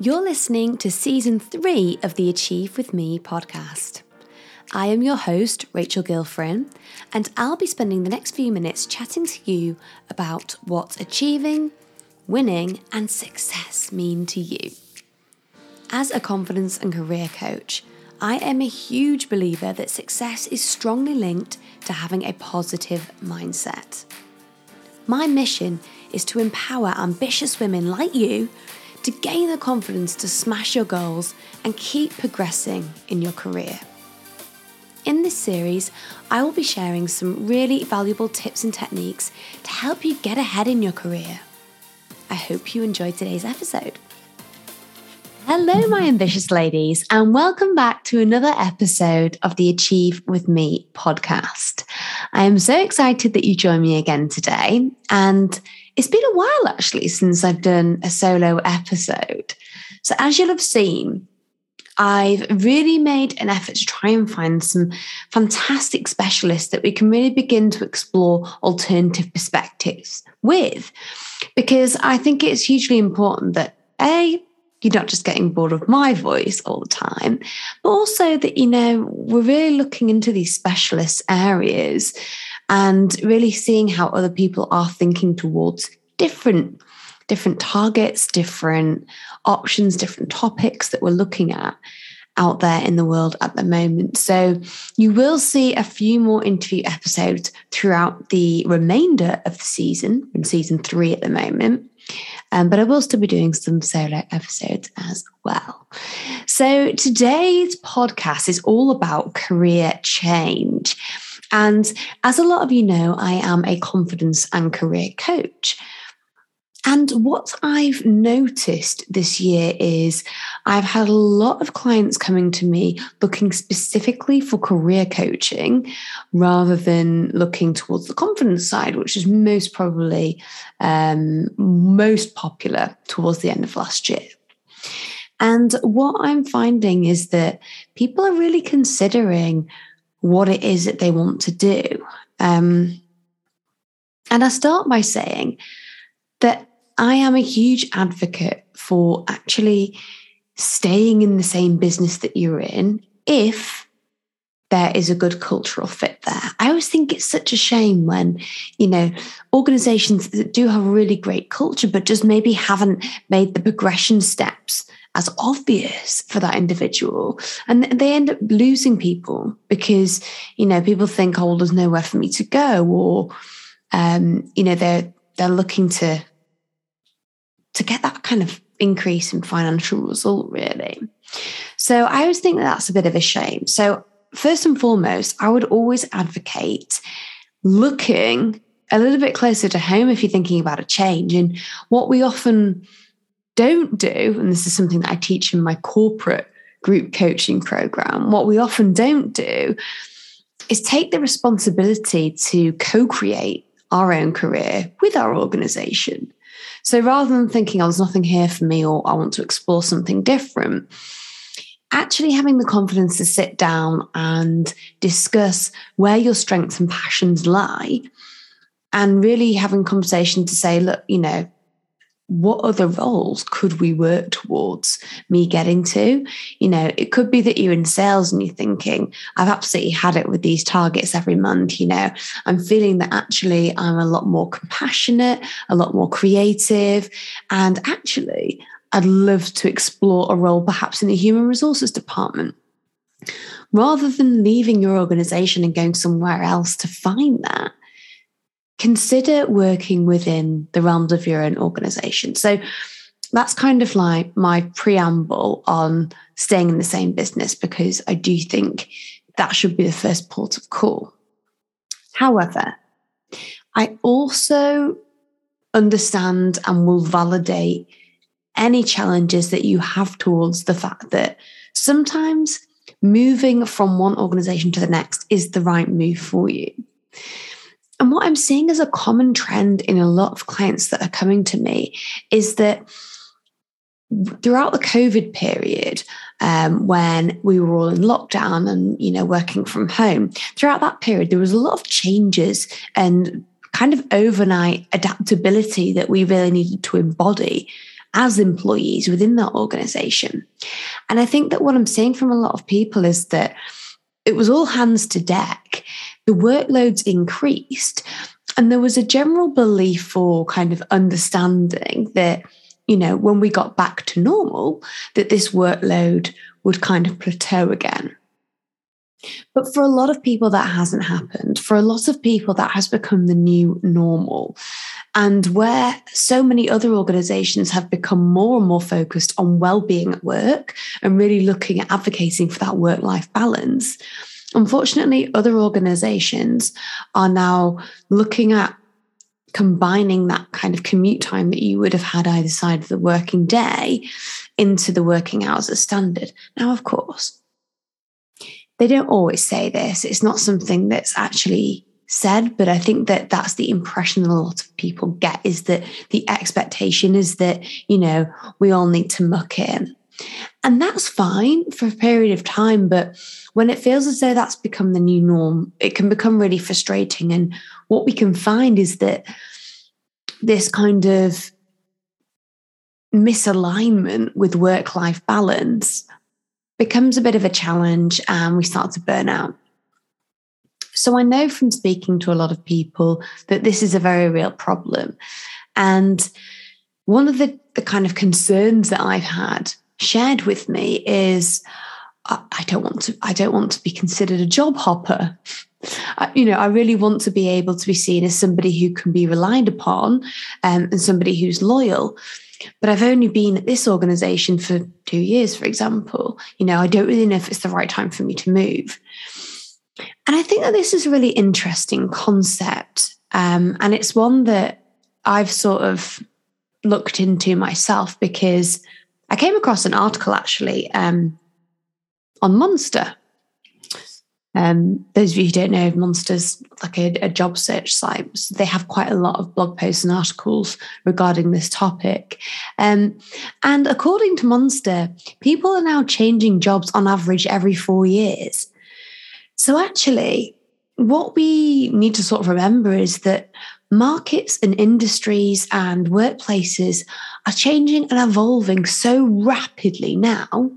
You're listening to season three of the Achieve With Me podcast. I am your host, Rachel Gilfrin, and I'll be spending the next few minutes chatting to you about what achieving, winning, and success mean to you. As a confidence and career coach, I am a huge believer that success is strongly linked to having a positive mindset. My mission is to empower ambitious women like you to gain the confidence to smash your goals and keep progressing in your career. In this series, I will be sharing some really valuable tips and techniques to help you get ahead in your career. I hope you enjoyed today's episode. Hello, my ambitious ladies, and welcome back to another episode of the Achieve With Me podcast. I am so excited that you join me again today. And it's been a while actually since I've done a solo episode. So, as you'll have seen, I've really made an effort to try and find some fantastic specialists that we can really begin to explore alternative perspectives with. Because I think it's hugely important that A, you're not just getting bored of my voice all the time, but also that, you know, we're really looking into these specialist areas and really seeing how other people are thinking towards different different targets different options different topics that we're looking at out there in the world at the moment. So you will see a few more interview episodes throughout the remainder of the season in season three at the moment um, but I will still be doing some solo episodes as well. So today's podcast is all about career change. And as a lot of you know, I am a confidence and career coach. And what I've noticed this year is I've had a lot of clients coming to me looking specifically for career coaching rather than looking towards the confidence side, which is most probably um, most popular towards the end of last year. And what I'm finding is that people are really considering what it is that they want to do. Um, and I start by saying that I am a huge advocate for actually staying in the same business that you're in if there is a good cultural fit there. I always think it's such a shame when, you know, organizations that do have a really great culture, but just maybe haven't made the progression steps as obvious for that individual. And they end up losing people because, you know, people think, oh, well, there's nowhere for me to go, or, um, you know, they're, they're looking to to get that kind of increase in financial result, really. So I always think that that's a bit of a shame. So, first and foremost, I would always advocate looking a little bit closer to home if you're thinking about a change. And what we often don't do, and this is something that I teach in my corporate group coaching program, what we often don't do is take the responsibility to co create our own career with our organization. So rather than thinking, oh, there's nothing here for me or I want to explore something different, actually having the confidence to sit down and discuss where your strengths and passions lie and really having conversation to say, look, you know, what other roles could we work towards me getting to? You know, it could be that you're in sales and you're thinking, I've absolutely had it with these targets every month. You know, I'm feeling that actually I'm a lot more compassionate, a lot more creative. And actually, I'd love to explore a role perhaps in the human resources department. Rather than leaving your organization and going somewhere else to find that, consider working within the realms of your own organization. So that's kind of like my preamble on staying in the same business because I do think that should be the first port of call. However, I also understand and will validate any challenges that you have towards the fact that sometimes moving from one organization to the next is the right move for you. And what I'm seeing as a common trend in a lot of clients that are coming to me is that throughout the COVID period, um, when we were all in lockdown and you know working from home, throughout that period there was a lot of changes and kind of overnight adaptability that we really needed to embody as employees within that organization. And I think that what I'm seeing from a lot of people is that it was all hands to deck. The workloads increased, and there was a general belief or kind of understanding that, you know, when we got back to normal, that this workload would kind of plateau again. But for a lot of people, that hasn't happened. For a lot of people, that has become the new normal. And where so many other organizations have become more and more focused on well-being at work and really looking at advocating for that work-life balance, unfortunately, other organizations are now looking at combining that kind of commute time that you would have had either side of the working day into the working hours as standard. Now, of course, they don't always say this. It's not something that's actually said, but I think that that's the impression that a lot of people get is that the expectation is that, you know, we all need to muck in. And that's fine for a period of time. But when it feels as though that's become the new norm, it can become really frustrating. And what we can find is that this kind of misalignment with work life balance becomes a bit of a challenge and we start to burn out. So I know from speaking to a lot of people that this is a very real problem. And one of the, the kind of concerns that I've had shared with me is I don't want to I don't want to be considered a job hopper. You know, I really want to be able to be seen as somebody who can be relied upon um, and somebody who's loyal. But I've only been at this organization for two years, for example. You know, I don't really know if it's the right time for me to move. And I think that this is a really interesting concept. Um, and it's one that I've sort of looked into myself because I came across an article actually um, on Monster. Um, those of you who don't know, Monster's like a, a job search site. So they have quite a lot of blog posts and articles regarding this topic. Um, and according to Monster, people are now changing jobs on average every four years. So, actually, what we need to sort of remember is that markets and industries and workplaces are changing and evolving so rapidly now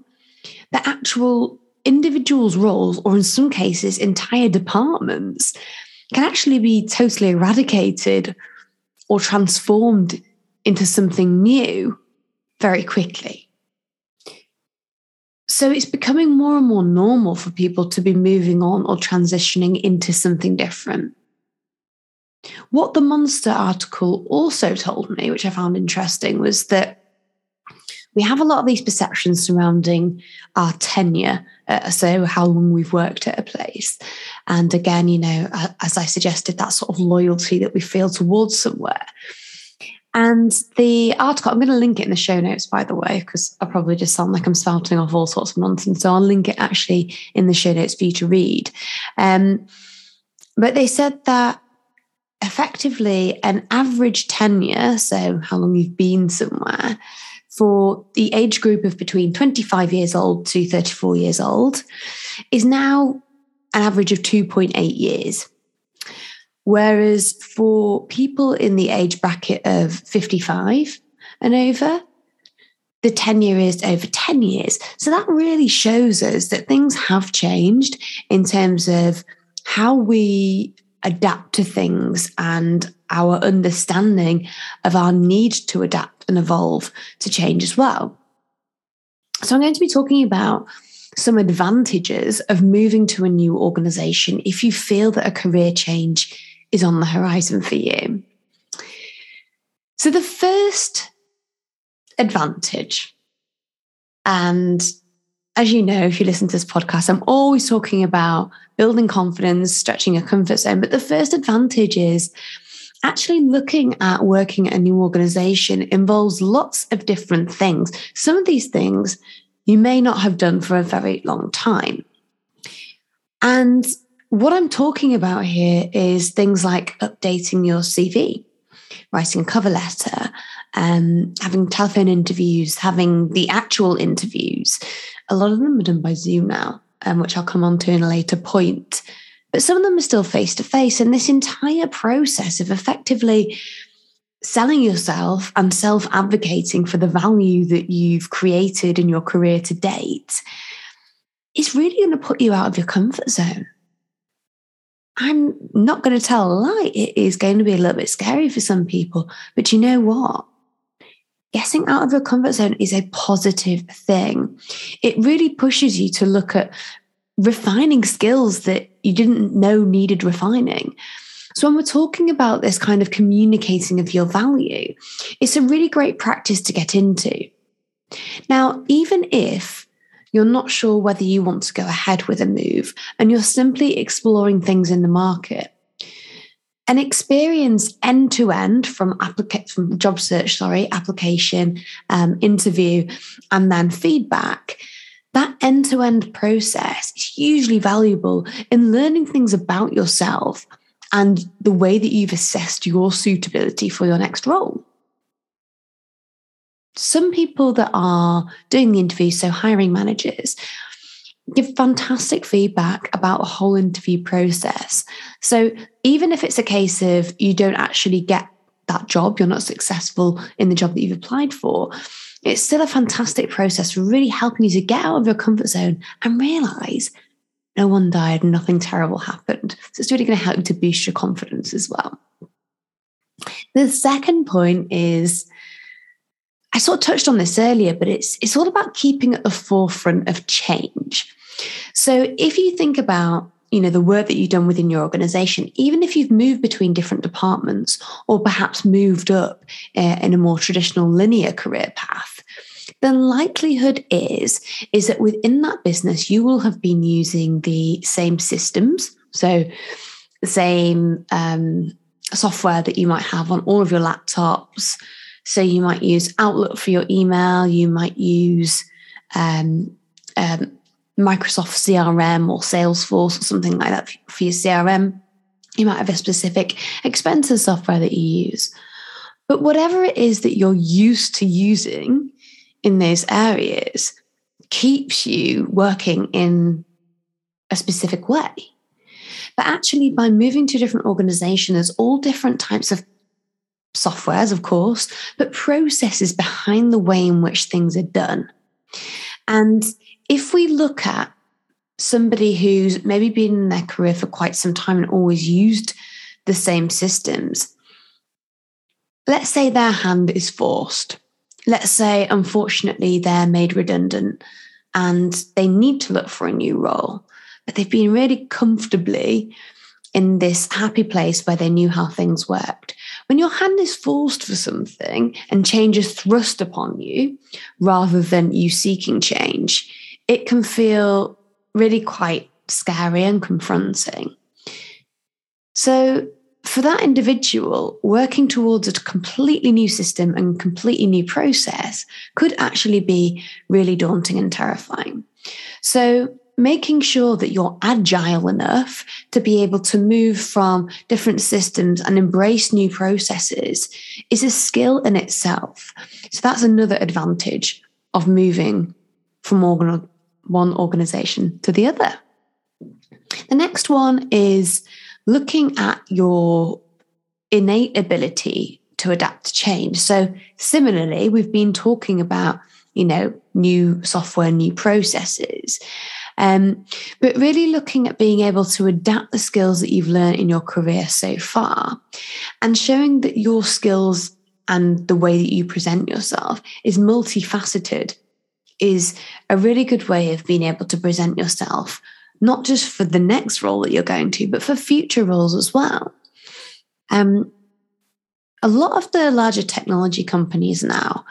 that actual individuals' roles, or in some cases, entire departments, can actually be totally eradicated or transformed into something new very quickly. So it's becoming more and more normal for people to be moving on or transitioning into something different. What the Monster article also told me, which I found interesting, was that we have a lot of these perceptions surrounding our tenure, uh, so how long we've worked at a place. And again, you know, as I suggested, that sort of loyalty that we feel towards somewhere. And the article, I'm going to link it in the show notes, by the way, because I probably just sound like I'm spouting off all sorts of nonsense. So I'll link it actually in the show notes for you to read. Um, but they said that effectively an average tenure, so how long you've been somewhere, for the age group of between 25 years old to 34 years old is now an average of 2.8 years. Whereas for people in the age bracket of 55 and over, the tenure is over 10 years. So that really shows us that things have changed in terms of how we adapt to things and our understanding of our need to adapt and evolve to change as well. So I'm going to be talking about some advantages of moving to a new organization if you feel that a career change is on the horizon for you. So, the first advantage, and as you know, if you listen to this podcast, I'm always talking about building confidence, stretching a comfort zone. But the first advantage is actually looking at working at a new organization involves lots of different things. Some of these things you may not have done for a very long time. And what I'm talking about here is things like updating your CV, writing a cover letter, um, having telephone interviews, having the actual interviews. A lot of them are done by Zoom now, um, which I'll come on to in a later point. But some of them are still face to face. And this entire process of effectively selling yourself and self advocating for the value that you've created in your career to date is really going to put you out of your comfort zone. I'm not going to tell a lie. It is going to be a little bit scary for some people. But you know what? Getting out of your comfort zone is a positive thing. It really pushes you to look at refining skills that you didn't know needed refining. So, when we're talking about this kind of communicating of your value, it's a really great practice to get into. Now, even if you're not sure whether you want to go ahead with a move and you're simply exploring things in the market, an experience end to end from applica- from job search, sorry, application, um, interview, and then feedback. That end to end process is hugely valuable in learning things about yourself and the way that you've assessed your suitability for your next role. Some people that are doing the interview, so hiring managers, give fantastic feedback about the whole interview process. So even if it's a case of you don't actually get that job, you're not successful in the job that you've applied for, it's still a fantastic process for really helping you to get out of your comfort zone and realize no one died, nothing terrible happened. So it's really going to help you to boost your confidence as well. The second point is I sort of touched on this earlier, but it's it's all about keeping at the forefront of change. So if you think about you know the work that you've done within your organization even if you've moved between different departments or perhaps moved up uh, in a more traditional linear career path the likelihood is is that within that business you will have been using the same systems so the same um, software that you might have on all of your laptops so you might use outlook for your email you might use um, um, microsoft crm or salesforce or something like that for your crm you might have a specific expenses software that you use but whatever it is that you're used to using in those areas keeps you working in a specific way. But actually, by moving to a different organization, there's all different types of softwares, of course, but processes behind the way in which things are done. And if we look at somebody who's maybe been in their career for quite some time and always used the same systems, let's say their hand is forced let's say, unfortunately, they're made redundant and they need to look for a new role, but they've been really comfortably in this happy place where they knew how things worked. When your hand is forced for something and change is thrust upon you rather than you seeking change, it can feel really quite scary and confronting. So for that individual, working towards a completely new system and completely new process could actually be really daunting and terrifying. So, making sure that you're agile enough to be able to move from different systems and embrace new processes is a skill in itself. So, that's another advantage of moving from organ- one organization to the other. The next one is looking at your innate ability to adapt to change. So, similarly, we've been talking about, you know, new software, new processes. Um, but really looking at being able to adapt the skills that you've learned in your career so far and showing that your skills and the way that you present yourself is multifaceted is a really good way of being able to present yourself not just for the next role that you're going to, but for future roles as well. Um, a lot of the larger technology companies now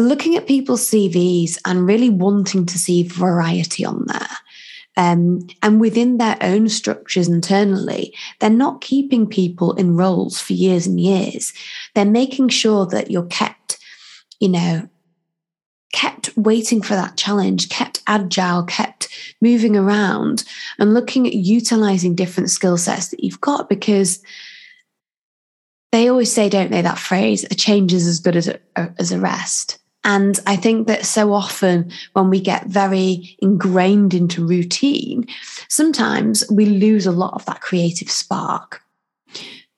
looking at people's CVs and really wanting to see variety on there. Um, and within their own structures internally, they're not keeping people in roles for years and years. They're making sure that you're kept, you know, kept waiting for that challenge, kept agile, kept moving around and looking at utilizing different skill sets that you've got because they always say, don't they, that phrase, a change is as good as a, as a rest. And I think that so often when we get very ingrained into routine, sometimes we lose a lot of that creative spark.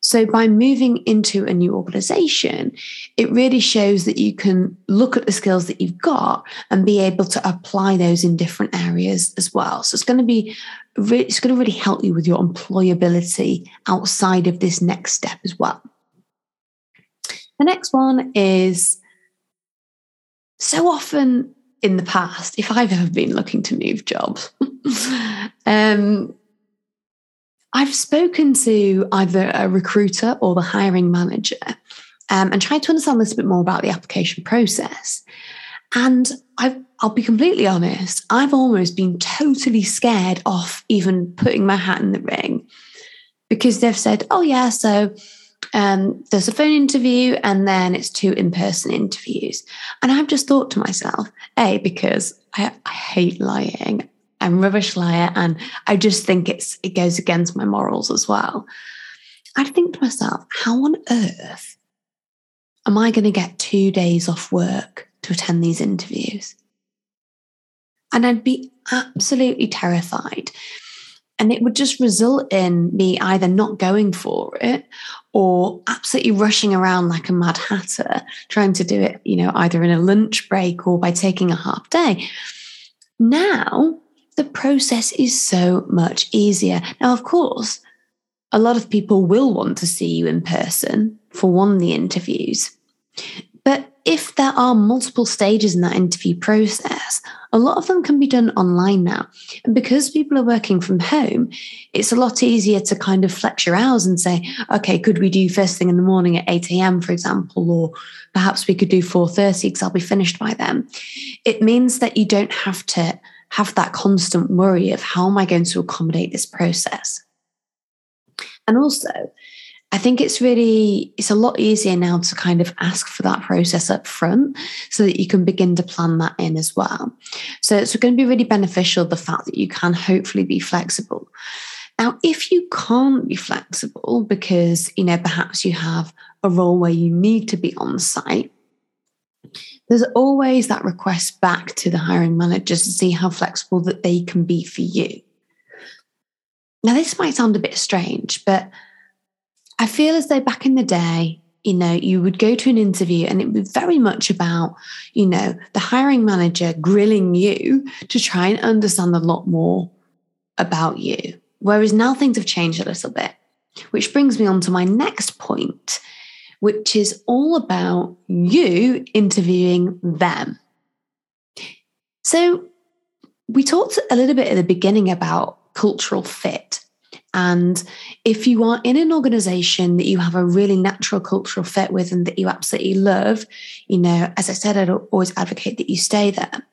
So, by moving into a new organization, it really shows that you can look at the skills that you've got and be able to apply those in different areas as well. So, it's going to be it's going to really help you with your employability outside of this next step as well. The next one is so often in the past, if I've ever been looking to move jobs, um, I've spoken to either a recruiter or the hiring manager um, and tried to understand a little bit more about the application process. And i will be completely honest, I've almost been totally scared off even putting my hat in the ring because they've said, oh, yeah, so um, there's a phone interview and then it's two in person interviews. And I've just thought to myself, A, because I, I hate lying. I'm rubbish liar and I just think it's it goes against my morals as well. I'd think to myself, how on earth am I going to get two days off work to attend these interviews? And I'd be absolutely terrified. And it would just result in me either not going for it or absolutely rushing around like a mad hatter, trying to do it, you know, either in a lunch break or by taking a half day. Now, the process is so much easier. Now, of course, a lot of people will want to see you in person for one the interviews. But if there are multiple stages in that interview process, a lot of them can be done online now. And because people are working from home, it's a lot easier to kind of flex your hours and say, okay, could we do first thing in the morning at 8 a.m., for example, or perhaps we could do 4:30 because I'll be finished by then. It means that you don't have to have that constant worry of how am I going to accommodate this process? And also, I think it's really it's a lot easier now to kind of ask for that process up front so that you can begin to plan that in as well. So it's going to be really beneficial the fact that you can hopefully be flexible. Now, if you can't be flexible because, you know, perhaps you have a role where you need to be on site, there's always that request back to the hiring managers to see how flexible that they can be for you. Now, this might sound a bit strange, but I feel as though back in the day, you know, you would go to an interview and it would be very much about, you know, the hiring manager grilling you to try and understand a lot more about you. Whereas now things have changed a little bit, which brings me on to my next point, which is all about you interviewing them. So, we talked a little bit at the beginning about cultural fit. And if you are in an organization that you have a really natural cultural fit with and that you absolutely love, you know, as I said, I'd always advocate that you stay there.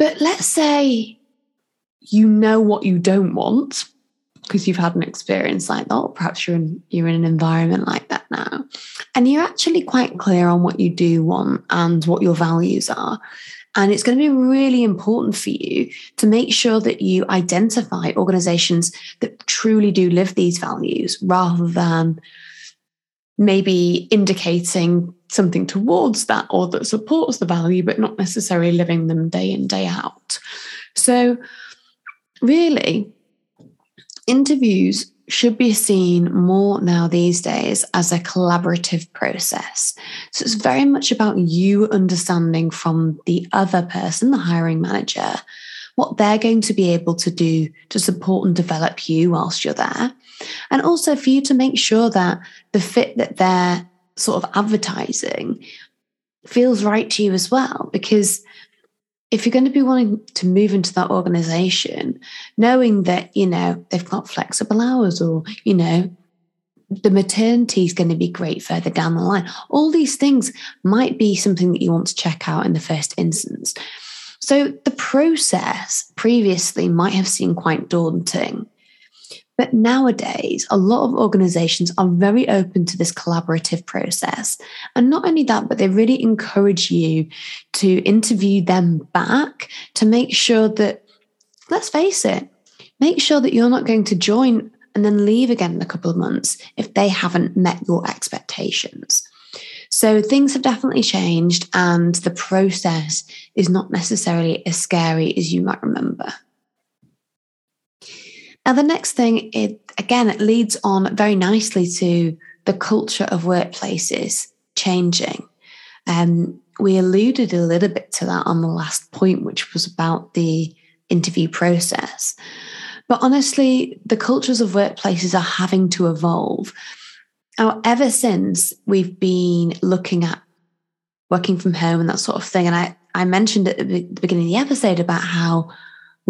But let's say you know what you don't want because you've had an experience like that, or perhaps you're in you're in an environment like that now, and you're actually quite clear on what you do want and what your values are. And it's going to be really important for you to make sure that you identify organizations that truly do live these values rather than maybe indicating something towards that or that supports the value, but not necessarily living them day in, day out. So, really, interviews should be seen more now these days as a collaborative process. So it's mm. very much about you understanding from the other person, the hiring manager, what they're going to be able to do to support and develop you whilst you're there. And also for you to make sure that the fit that they're sort of advertising feels right to you as well. Because if you're going to be wanting to move into that organization, knowing that, you know, they've got flexible hours or, you know, the maternity is going to be great further down the line. All these things might be something that you want to check out in the first instance. So the process previously might have seemed quite daunting. But nowadays, a lot of organizations are very open to this collaborative process. And not only that, but they really encourage you to interview them back to make sure that, let's face it, make sure that you're not going to join and then leave again in a couple of months if they haven't met your expectations. So things have definitely changed, and the process is not necessarily as scary as you might remember. Now, the next thing, it again, it leads on very nicely to the culture of workplaces changing. Um, we alluded a little bit to that on the last point, which was about the interview process. But honestly, the cultures of workplaces are having to evolve. Now, ever since we've been looking at working from home and that sort of thing, and I, I mentioned at the beginning of the episode about how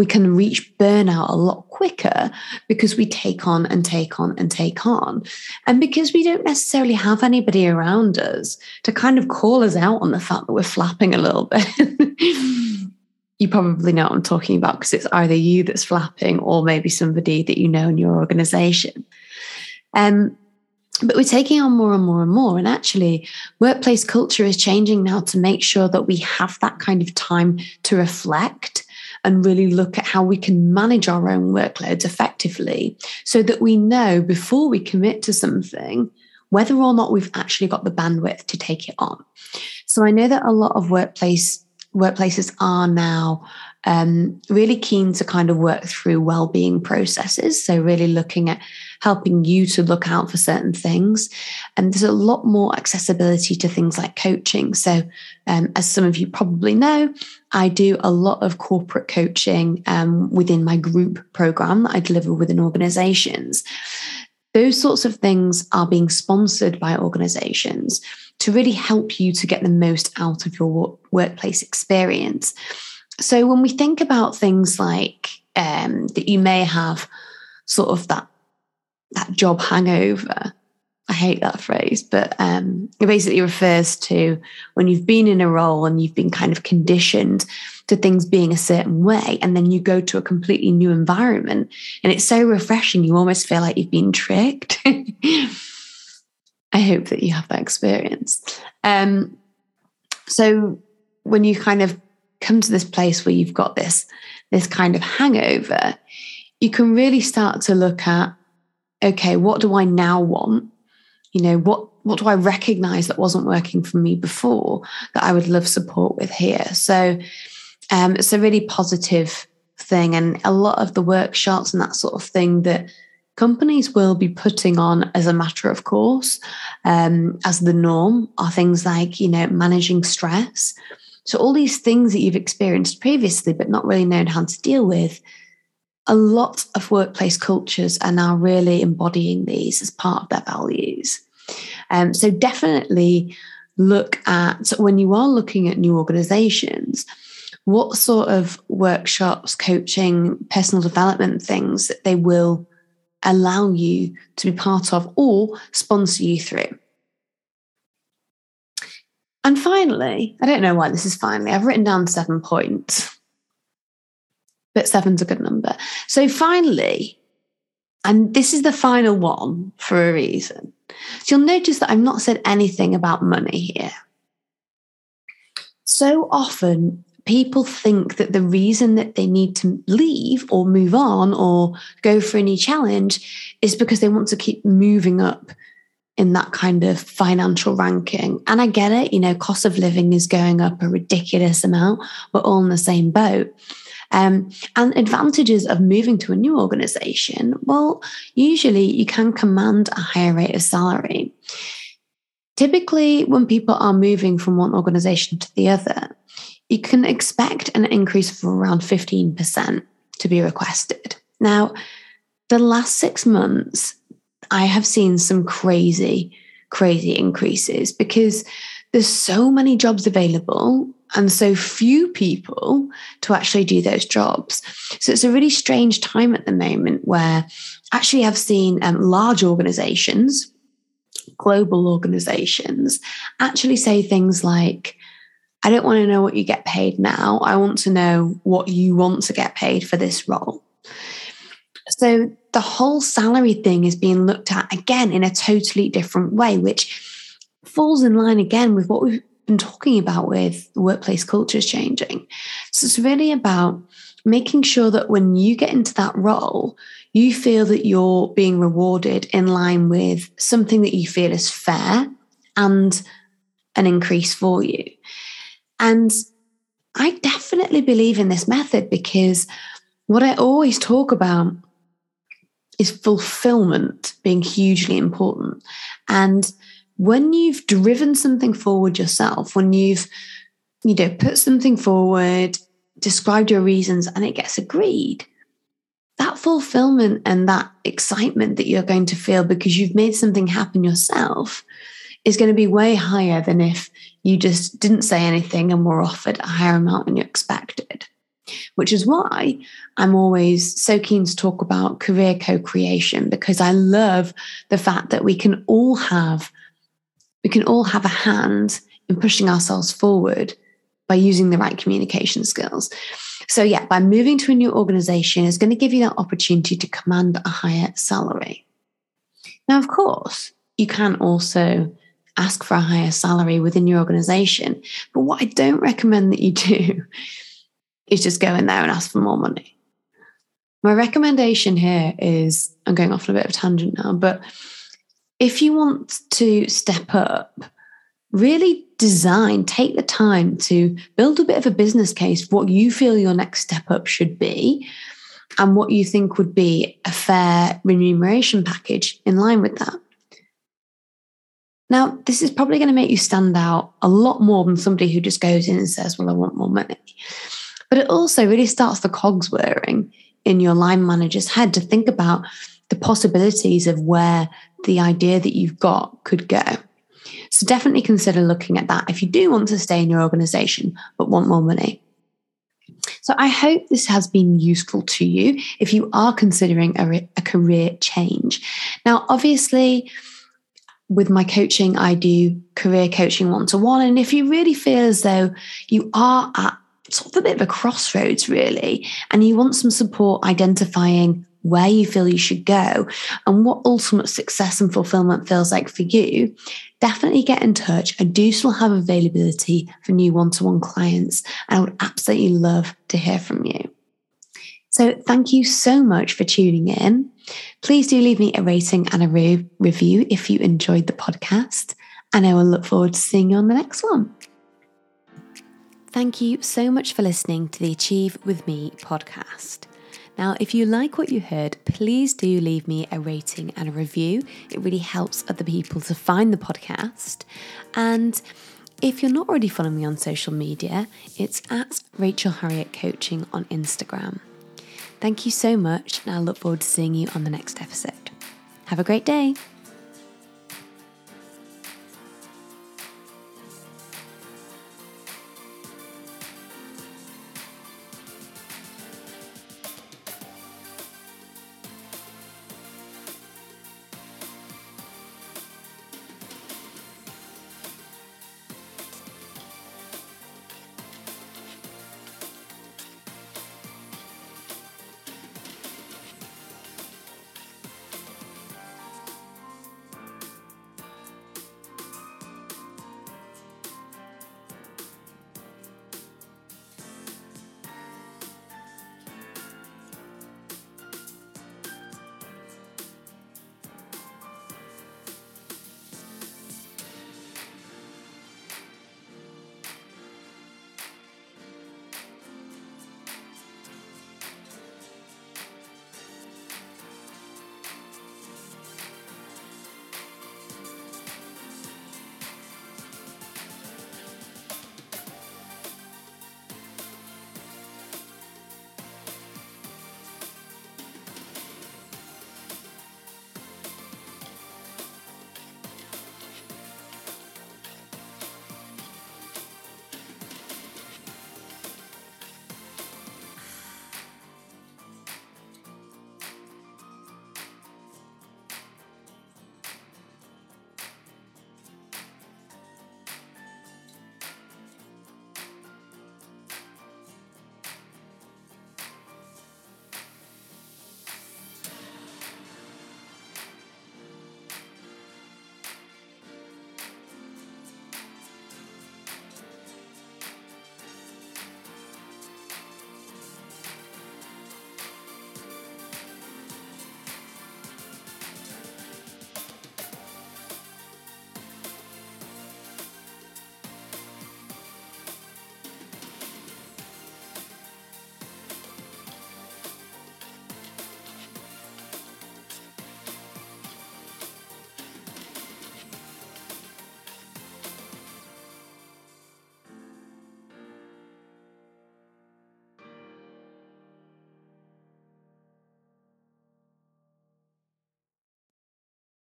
we can reach burnout a lot quicker because we take on and take on and take on. And because we don't necessarily have anybody around us to kind of call us out on the fact that we're flapping a little bit. you probably know what I'm talking about because it's either you that's flapping or maybe somebody that you know in your organization. Um, but we're taking on more and more and more. And actually, workplace culture is changing now to make sure that we have that kind of time to reflect and really look at how we can manage our own workloads effectively so that we know before we commit to something whether or not we've actually got the bandwidth to take it on. So I know that a lot of workplace workplaces are now um, really keen to kind of work through well-being processes. So really looking at helping you to look out for certain things. And there's a lot more accessibility to things like coaching. So um, as some of you probably know, I do a lot of corporate coaching um, within my group program that I deliver within organizations. Those sorts of things are being sponsored by organizations to really help you to get the most out of your workplace experience. So when we think about things like um, that you may have sort of that that job hangover, I hate that phrase, but um, it basically refers to when you've been in a role and you've been kind of conditioned to things being a certain way, and then you go to a completely new environment, and it's so refreshing. You almost feel like you've been tricked. I hope that you have that experience. Um, so when you kind of come to this place where you've got this this kind of hangover, you can really start to look at okay, what do I now want? You know, what what do I recognize that wasn't working for me before that I would love support with here? So um, it's a really positive thing. And a lot of the workshops and that sort of thing that companies will be putting on as a matter of course, um, as the norm, are things like, you know, managing stress. So all these things that you've experienced previously, but not really known how to deal with, a lot of workplace cultures are now really embodying these as part of their values. Um, so definitely look at when you are looking at new organizations, what sort of workshops, coaching, personal development things that they will allow you to be part of or sponsor you through. And finally, I don't know why this is finally, I've written down seven points but seven's a good number. So finally, and this is the final one for a reason. So you'll notice that I've not said anything about money here. So often, people think that the reason that they need to leave or move on or go for a new challenge is because they want to keep moving up in that kind of financial ranking. And I get it, you know, cost of living is going up a ridiculous amount. We're all in the same boat. Um, and advantages of moving to a new organization, well, usually you can command a higher rate of salary. Typically, when people are moving from one organization to the other, you can expect an increase of around 15% to be requested. Now, the last six months, I have seen some crazy, crazy increases because there's so many jobs available and so few people to actually do those jobs. So it's a really strange time at the moment where actually I've seen um, large organizations, global organizations, actually say things like, I don't want to know what you get paid now. I want to know what you want to get paid for this role. So the whole salary thing is being looked at again in a totally different way, which falls in line again with what we've been talking about with workplace cultures changing. So it's really about making sure that when you get into that role, you feel that you're being rewarded in line with something that you feel is fair and an increase for you. And I definitely believe in this method because what I always talk about is fulfillment being hugely important. And when you've driven something forward yourself, when you've, you know, put something forward, described your reasons, and it gets agreed, that fulfillment and that excitement that you're going to feel because you've made something happen yourself is going to be way higher than if you just didn't say anything and were offered a higher amount than you expected. Which is why I'm always so keen to talk about career co creation because I love the fact that we can all have we can all have a hand in pushing ourselves forward by using the right communication skills. So, yeah, by moving to a new organization is going to give you that opportunity to command a higher salary. Now, of course, you can also ask for a higher salary within your organization. But what I don't recommend that you do is just go in there and ask for more money. My recommendation here is I'm going off on a bit of a tangent now, but if you want to step up, really design, take the time to build a bit of a business case what you feel your next step up should be and what you think would be a fair remuneration package in line with that. Now, this is probably going to make you stand out a lot more than somebody who just goes in and says, Well, I want more money. But it also really starts the cogs whirring in your line manager's head to think about the possibilities of where the idea that you've got could go. So definitely consider looking at that if you do want to stay in your organization but want more money. So I hope this has been useful to you if you are considering a, a career change. Now, obviously, with my coaching, I do career coaching one to one. And if you really feel as though you are at sort of a bit of a crossroads, really, and you want some support identifying where you feel you should go and what ultimate success and fulfillment feels like for you, definitely get in touch. I do still have availability for new one to one clients, and I would absolutely love to hear from you. So, thank you so much for tuning in. Please do leave me a rating and a re- review if you enjoyed the podcast, and I will look forward to seeing you on the next one. Thank you so much for listening to the Achieve With Me podcast. Now, if you like what you heard, please do leave me a rating and a review. It really helps other people to find the podcast. And if you're not already following me on social media, it's at Rachel Harriet Coaching on Instagram. Thank you so much, and I look forward to seeing you on the next episode. Have a great day.